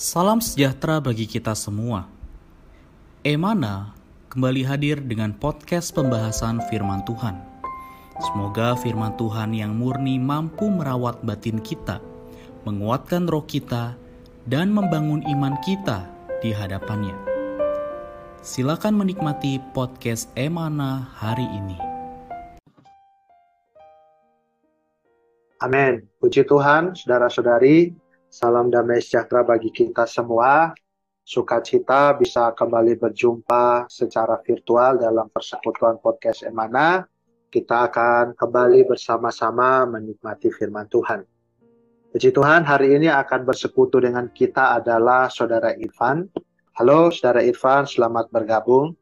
Salam sejahtera bagi kita semua. Emana kembali hadir dengan podcast pembahasan firman Tuhan. Semoga firman Tuhan yang murni mampu merawat batin kita, menguatkan roh kita, dan membangun iman kita di hadapannya. Silakan menikmati podcast Emana hari ini. Amin. Puji Tuhan, saudara-saudari, Salam damai sejahtera bagi kita semua. Sukacita bisa kembali berjumpa secara virtual dalam persekutuan podcast Emana. Kita akan kembali bersama-sama menikmati firman Tuhan. Puji Tuhan, hari ini akan bersekutu dengan kita adalah Saudara Irfan. Halo, Saudara Irfan, selamat bergabung.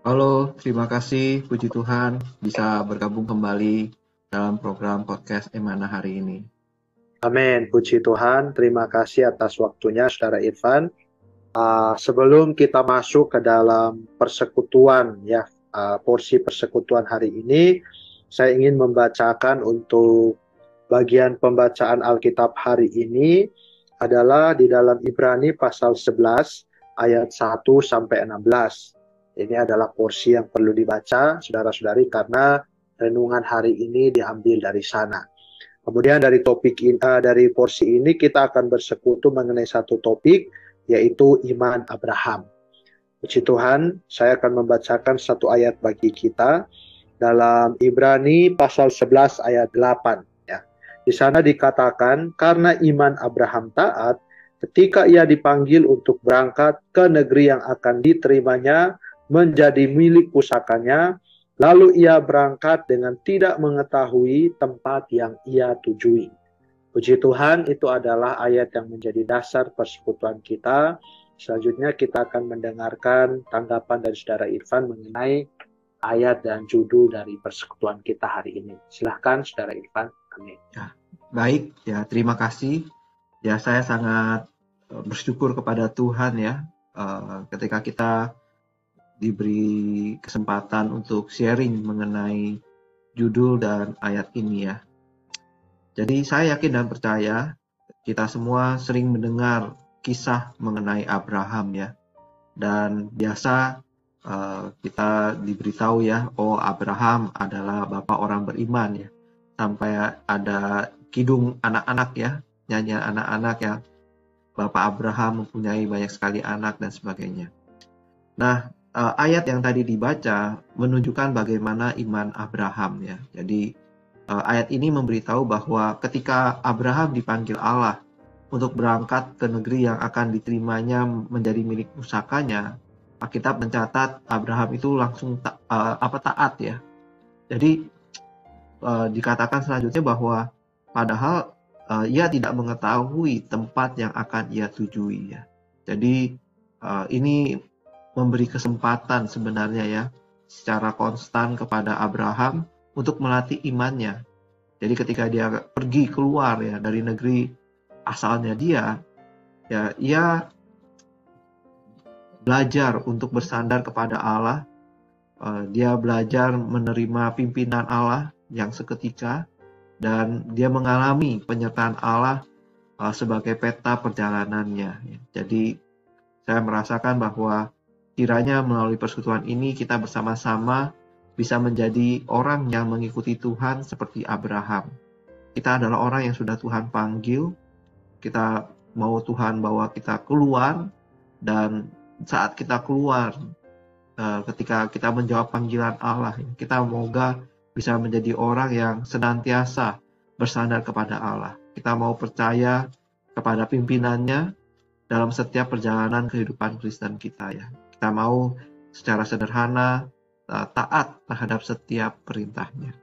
Halo, terima kasih. Puji Tuhan bisa bergabung kembali dalam program podcast Emana hari ini. Amin. Puji Tuhan. Terima kasih atas waktunya, Saudara Irfan. Uh, sebelum kita masuk ke dalam persekutuan, ya uh, porsi persekutuan hari ini, saya ingin membacakan untuk bagian pembacaan Alkitab hari ini adalah di dalam Ibrani pasal 11 ayat 1 sampai 16. Ini adalah porsi yang perlu dibaca, saudara-saudari, karena renungan hari ini diambil dari sana. Kemudian dari topik ini, uh, dari porsi ini kita akan bersekutu mengenai satu topik yaitu iman Abraham. Puji Tuhan, saya akan membacakan satu ayat bagi kita dalam Ibrani pasal 11 ayat 8 ya. Di sana dikatakan karena iman Abraham taat ketika ia dipanggil untuk berangkat ke negeri yang akan diterimanya menjadi milik pusakanya, Lalu ia berangkat dengan tidak mengetahui tempat yang ia tujui. Puji Tuhan, itu adalah ayat yang menjadi dasar persekutuan kita. Selanjutnya kita akan mendengarkan tanggapan dari saudara Irfan mengenai ayat dan judul dari persekutuan kita hari ini. Silahkan saudara Irfan. Amin. Ya, baik, ya terima kasih. Ya saya sangat eh, bersyukur kepada Tuhan ya uh, ketika kita diberi kesempatan untuk sharing mengenai judul dan ayat ini ya. Jadi saya yakin dan percaya kita semua sering mendengar kisah mengenai Abraham ya. Dan biasa uh, kita diberitahu ya, oh Abraham adalah bapak orang beriman ya. Sampai ada kidung anak-anak ya, nyanyi anak-anak ya. Bapak Abraham mempunyai banyak sekali anak dan sebagainya. Nah, uh, ayat yang tadi dibaca menunjukkan bagaimana iman Abraham ya. Jadi uh, ayat ini memberitahu bahwa ketika Abraham dipanggil Allah untuk berangkat ke negeri yang akan diterimanya menjadi milik pusakanya, Alkitab mencatat Abraham itu langsung ta uh, apa taat ya. Jadi uh, dikatakan selanjutnya bahwa padahal uh, ia tidak mengetahui tempat yang akan ia tujui ya. Jadi uh, ini memberi kesempatan sebenarnya ya secara konstan kepada Abraham untuk melatih imannya. Jadi ketika dia pergi keluar ya dari negeri asalnya dia, ya ia belajar untuk bersandar kepada Allah. Eh, dia belajar menerima pimpinan Allah yang seketika dan dia mengalami penyertaan Allah eh, sebagai peta perjalanannya. Jadi saya merasakan bahwa Kiranya melalui persekutuan ini kita bersama-sama bisa menjadi orang yang mengikuti Tuhan seperti Abraham. Kita adalah orang yang sudah Tuhan panggil, kita mau Tuhan bawa kita keluar, dan saat kita keluar, eh, ketika kita menjawab panggilan Allah, kita moga bisa menjadi orang yang senantiasa bersandar kepada Allah. Kita mau percaya kepada pimpinannya dalam setiap perjalanan kehidupan Kristen kita ya. Kita mau secara sederhana uh, taat terhadap setiap perintahnya.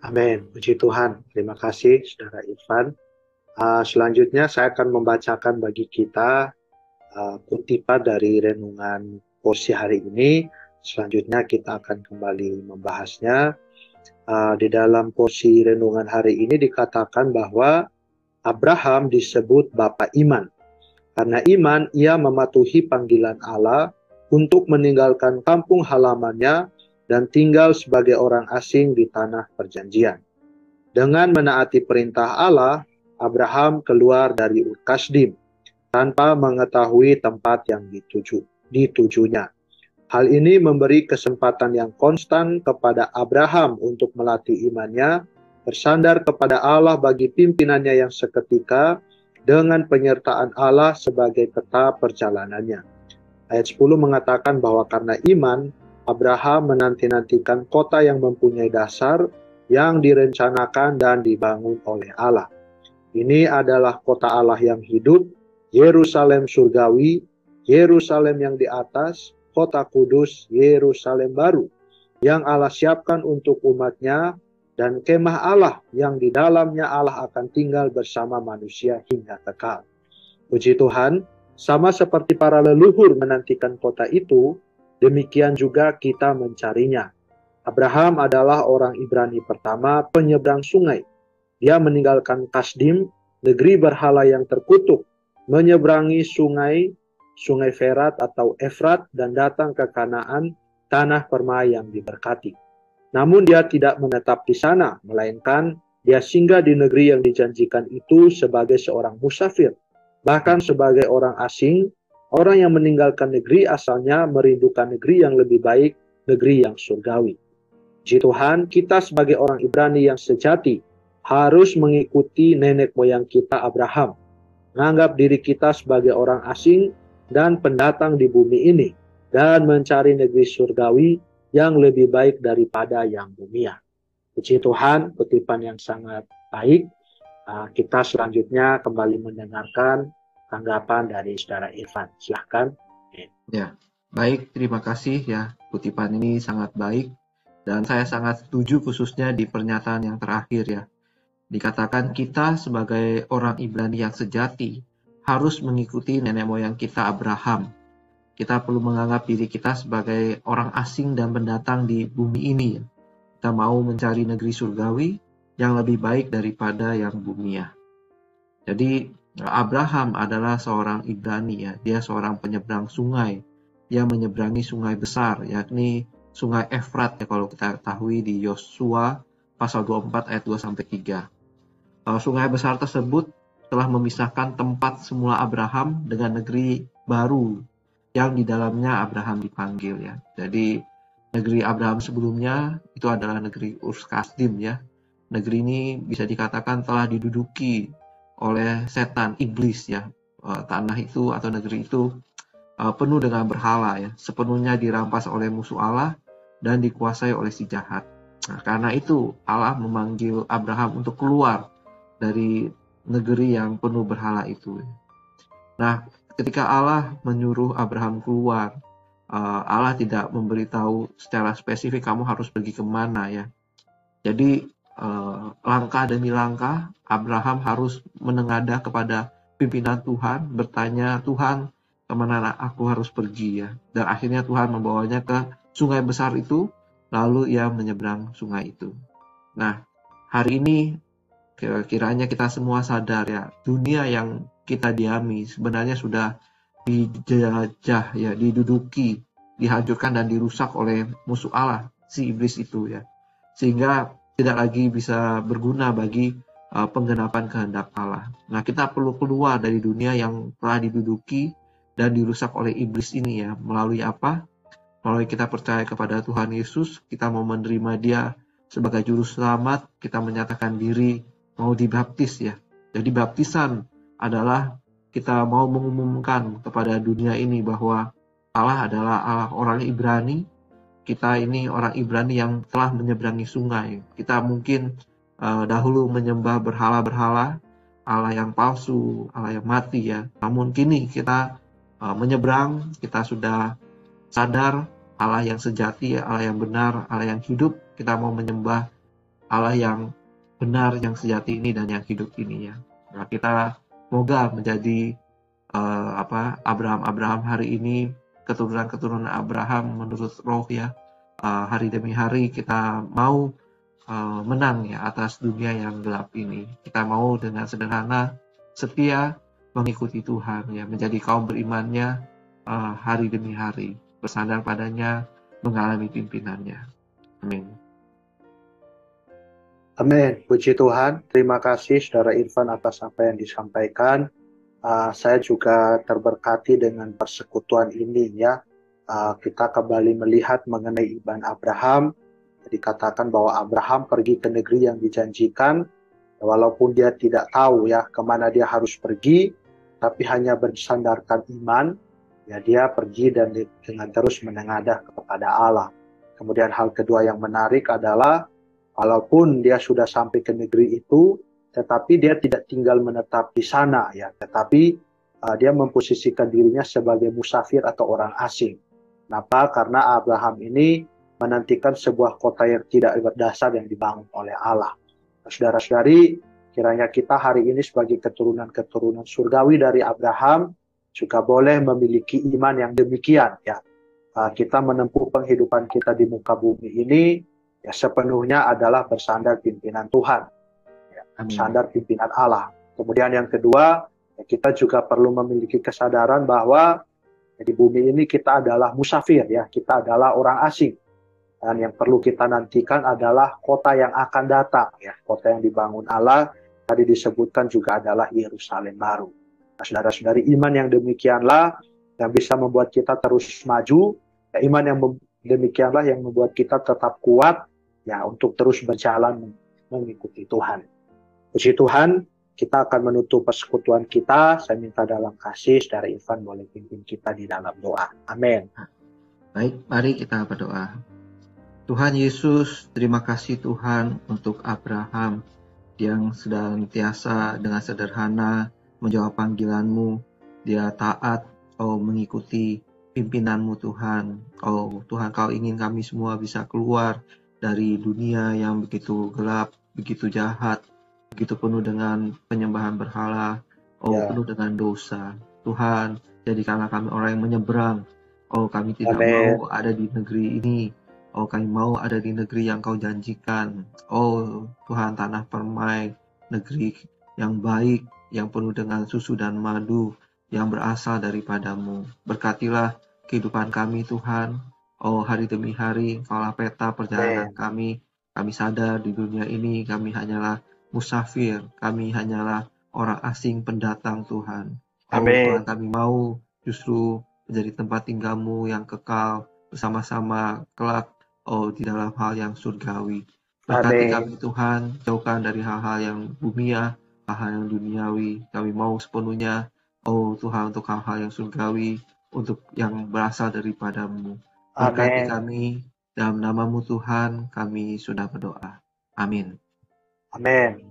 Amin. Puji Tuhan. Terima kasih, Saudara Irfan. Uh, selanjutnya saya akan membacakan bagi kita uh, kutipan dari renungan porsi hari ini. Selanjutnya kita akan kembali membahasnya. Uh, di dalam porsi renungan hari ini dikatakan bahwa Abraham disebut Bapak Iman. Karena iman, ia mematuhi panggilan Allah untuk meninggalkan kampung halamannya dan tinggal sebagai orang asing di tanah perjanjian. Dengan menaati perintah Allah, Abraham keluar dari Ur Kasdim tanpa mengetahui tempat yang dituju, ditujunya. Hal ini memberi kesempatan yang konstan kepada Abraham untuk melatih imannya, bersandar kepada Allah bagi pimpinannya yang seketika, dengan penyertaan Allah sebagai peta perjalanannya. Ayat 10 mengatakan bahwa karena iman, Abraham menanti-nantikan kota yang mempunyai dasar yang direncanakan dan dibangun oleh Allah. Ini adalah kota Allah yang hidup, Yerusalem surgawi, Yerusalem yang di atas, kota kudus, Yerusalem baru, yang Allah siapkan untuk umatnya, dan kemah Allah yang di dalamnya Allah akan tinggal bersama manusia hingga kekal. Puji Tuhan, sama seperti para leluhur menantikan kota itu, demikian juga kita mencarinya. Abraham adalah orang Ibrani pertama penyeberang sungai. Dia meninggalkan Kasdim, negeri berhala yang terkutuk, menyeberangi sungai, sungai Ferat atau Efrat dan datang ke Kanaan, tanah permai yang diberkati. Namun dia tidak menetap di sana, melainkan dia singgah di negeri yang dijanjikan itu sebagai seorang musafir Bahkan sebagai orang asing, orang yang meninggalkan negeri asalnya merindukan negeri yang lebih baik, negeri yang surgawi. Ji Tuhan, kita sebagai orang Ibrani yang sejati harus mengikuti nenek moyang kita Abraham, menganggap diri kita sebagai orang asing dan pendatang di bumi ini, dan mencari negeri surgawi yang lebih baik daripada yang dunia. Puji Tuhan, kutipan yang sangat baik uh, kita selanjutnya kembali mendengarkan tanggapan dari saudara Irfan. Silahkan. Ya, baik. Terima kasih ya. Kutipan ini sangat baik. Dan saya sangat setuju khususnya di pernyataan yang terakhir ya. Dikatakan kita sebagai orang Ibrani yang sejati harus mengikuti nenek moyang kita Abraham. Kita perlu menganggap diri kita sebagai orang asing dan pendatang di bumi ini. Kita mau mencari negeri surgawi, yang lebih baik daripada yang bumia. Jadi Abraham adalah seorang Ibrani ya, dia seorang penyeberang sungai. Dia menyeberangi sungai besar yakni sungai Efrat ya kalau kita ketahui di Yosua pasal 24 ayat 2 sampai 3. Sungai besar tersebut telah memisahkan tempat semula Abraham dengan negeri baru yang di dalamnya Abraham dipanggil ya. Jadi negeri Abraham sebelumnya itu adalah negeri Urs Kasdim ya. Negeri ini bisa dikatakan telah diduduki oleh setan iblis ya. Eh, tanah itu atau negeri itu eh, penuh dengan berhala ya. Sepenuhnya dirampas oleh musuh Allah dan dikuasai oleh si jahat. Nah, karena itu Allah memanggil Abraham untuk keluar dari negeri yang penuh berhala itu nah ketika Allah menyuruh Abraham keluar eh, Allah tidak memberitahu secara spesifik kamu harus pergi ke mana ya jadi uh, langkah demi langkah Abraham harus menengadah kepada pimpinan Tuhan, bertanya Tuhan ke mana aku harus pergi ya. Dan akhirnya Tuhan membawanya ke sungai besar itu, lalu ia menyeberang sungai itu. Nah, hari ini kiranya kita semua sadar ya, dunia yang kita diami sebenarnya sudah dijajah ya, diduduki, dihancurkan dan dirusak oleh musuh Allah, si iblis itu ya. Sehingga tidak lagi bisa berguna bagi uh, penggenapan kehendak Allah. Nah, kita perlu keluar dari dunia yang telah diduduki dan dirusak oleh iblis ini ya. Melalui apa? Melalui kita percaya kepada Tuhan Yesus, kita mau menerima Dia sebagai juru selamat, kita menyatakan diri mau dibaptis ya. Jadi baptisan adalah kita mau mengumumkan kepada dunia ini bahwa Allah adalah Allah orang Ibrani kita ini orang Ibrani yang telah menyeberangi sungai. Kita mungkin uh, dahulu menyembah berhala-berhala, Allah yang palsu, Allah yang mati ya. Namun kini kita uh, menyeberang, kita sudah sadar Allah yang sejati, Allah yang benar, Allah yang hidup. Kita mau menyembah Allah yang benar, yang sejati ini dan yang hidup ini ya. Nah, kita semoga menjadi uh, apa Abraham Abraham hari ini keturunan-keturunan Abraham menurut roh ya uh, hari demi hari kita mau uh, menang ya atas dunia yang gelap ini. Kita mau dengan sederhana setia mengikuti Tuhan ya menjadi kaum berimannya uh, hari demi hari bersandar padanya mengalami pimpinannya. Amin Amin. Puji Tuhan. Terima kasih Saudara Irfan atas apa yang disampaikan. Uh, saya juga terberkati dengan persekutuan ini ya. Uh, kita kembali melihat mengenai iman Abraham. Dikatakan bahwa Abraham pergi ke negeri yang dijanjikan, walaupun dia tidak tahu ya ke mana dia harus pergi, tapi hanya bersandarkan iman, ya dia pergi dan dengan terus menengadah kepada Allah. Kemudian hal kedua yang menarik adalah walaupun dia sudah sampai ke negeri itu, tetapi dia tidak tinggal menetap di sana ya, tetapi uh, dia memposisikan dirinya sebagai musafir atau orang asing. Kenapa? Karena Abraham ini menantikan sebuah kota yang tidak berdasar yang dibangun oleh Allah. Saudara-saudari, Kiranya kita hari ini sebagai keturunan-keturunan surgawi dari Abraham juga boleh memiliki iman yang demikian ya. Uh, kita menempuh penghidupan kita di muka bumi ini ya sepenuhnya adalah bersandar pimpinan Tuhan. Ya, bersandar pimpinan Allah. Kemudian yang kedua, ya kita juga perlu memiliki kesadaran bahwa ya, di bumi ini kita adalah musafir ya, kita adalah orang asing. Dan yang perlu kita nantikan adalah kota yang akan datang ya, kota yang dibangun Allah tadi disebutkan juga adalah Yerusalem baru. Nah, saudara-saudari, iman yang demikianlah yang bisa membuat kita terus maju. Ya, iman yang demikianlah yang membuat kita tetap kuat ya untuk terus berjalan mengikuti Tuhan. Puji Tuhan, kita akan menutup persekutuan kita. Saya minta dalam kasih saudara Ivan boleh pimpin kita di dalam doa. Amin. Baik, mari kita berdoa. Tuhan Yesus, terima kasih Tuhan untuk Abraham yang sedang tiasa dengan sederhana menjawab panggilanmu. Dia taat, oh mengikuti pimpinanmu Tuhan. Oh Tuhan kau ingin kami semua bisa keluar dari dunia yang begitu gelap, begitu jahat, begitu penuh dengan penyembahan berhala, oh yeah. penuh dengan dosa. Tuhan, jadikanlah kami orang yang menyeberang. Oh kami tidak Amen. mau ada di negeri ini Oh kami mau ada di negeri yang kau janjikan. Oh Tuhan tanah permai, negeri yang baik, yang penuh dengan susu dan madu, yang berasal daripadamu. Berkatilah kehidupan kami Tuhan. Oh hari demi hari, kaulah peta perjalanan kami. Kami sadar di dunia ini kami hanyalah musafir, kami hanyalah orang asing pendatang Tuhan. Oh Tuhan kami mau justru menjadi tempat tinggalmu yang kekal bersama-sama kelak oh di dalam hal yang surgawi. Berkati kami Tuhan, jauhkan dari hal-hal yang bumia, hal-hal yang duniawi. Kami mau sepenuhnya, oh Tuhan, untuk hal-hal yang surgawi, untuk yang berasal daripadamu. Berkati kami, dalam namamu Tuhan, kami sudah berdoa. Amin. Amin.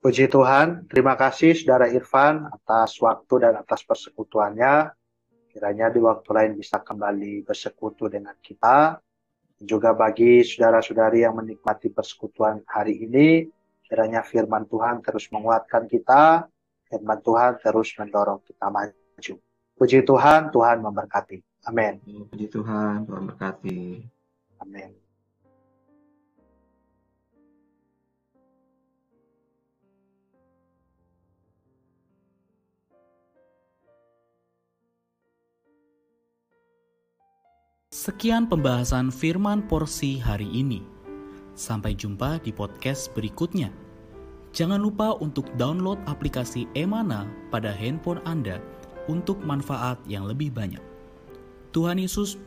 Puji Tuhan, terima kasih Saudara Irfan atas waktu dan atas persekutuannya. Kiranya di waktu lain bisa kembali bersekutu dengan kita juga bagi saudara-saudari yang menikmati persekutuan hari ini, kiranya firman Tuhan terus menguatkan kita, firman Tuhan terus mendorong kita maju. Puji Tuhan, Tuhan memberkati. Amin. Puji Tuhan, Tuhan memberkati. Amin. Sekian pembahasan firman porsi hari ini. Sampai jumpa di podcast berikutnya. Jangan lupa untuk download aplikasi Emana pada handphone Anda untuk manfaat yang lebih banyak. Tuhan Yesus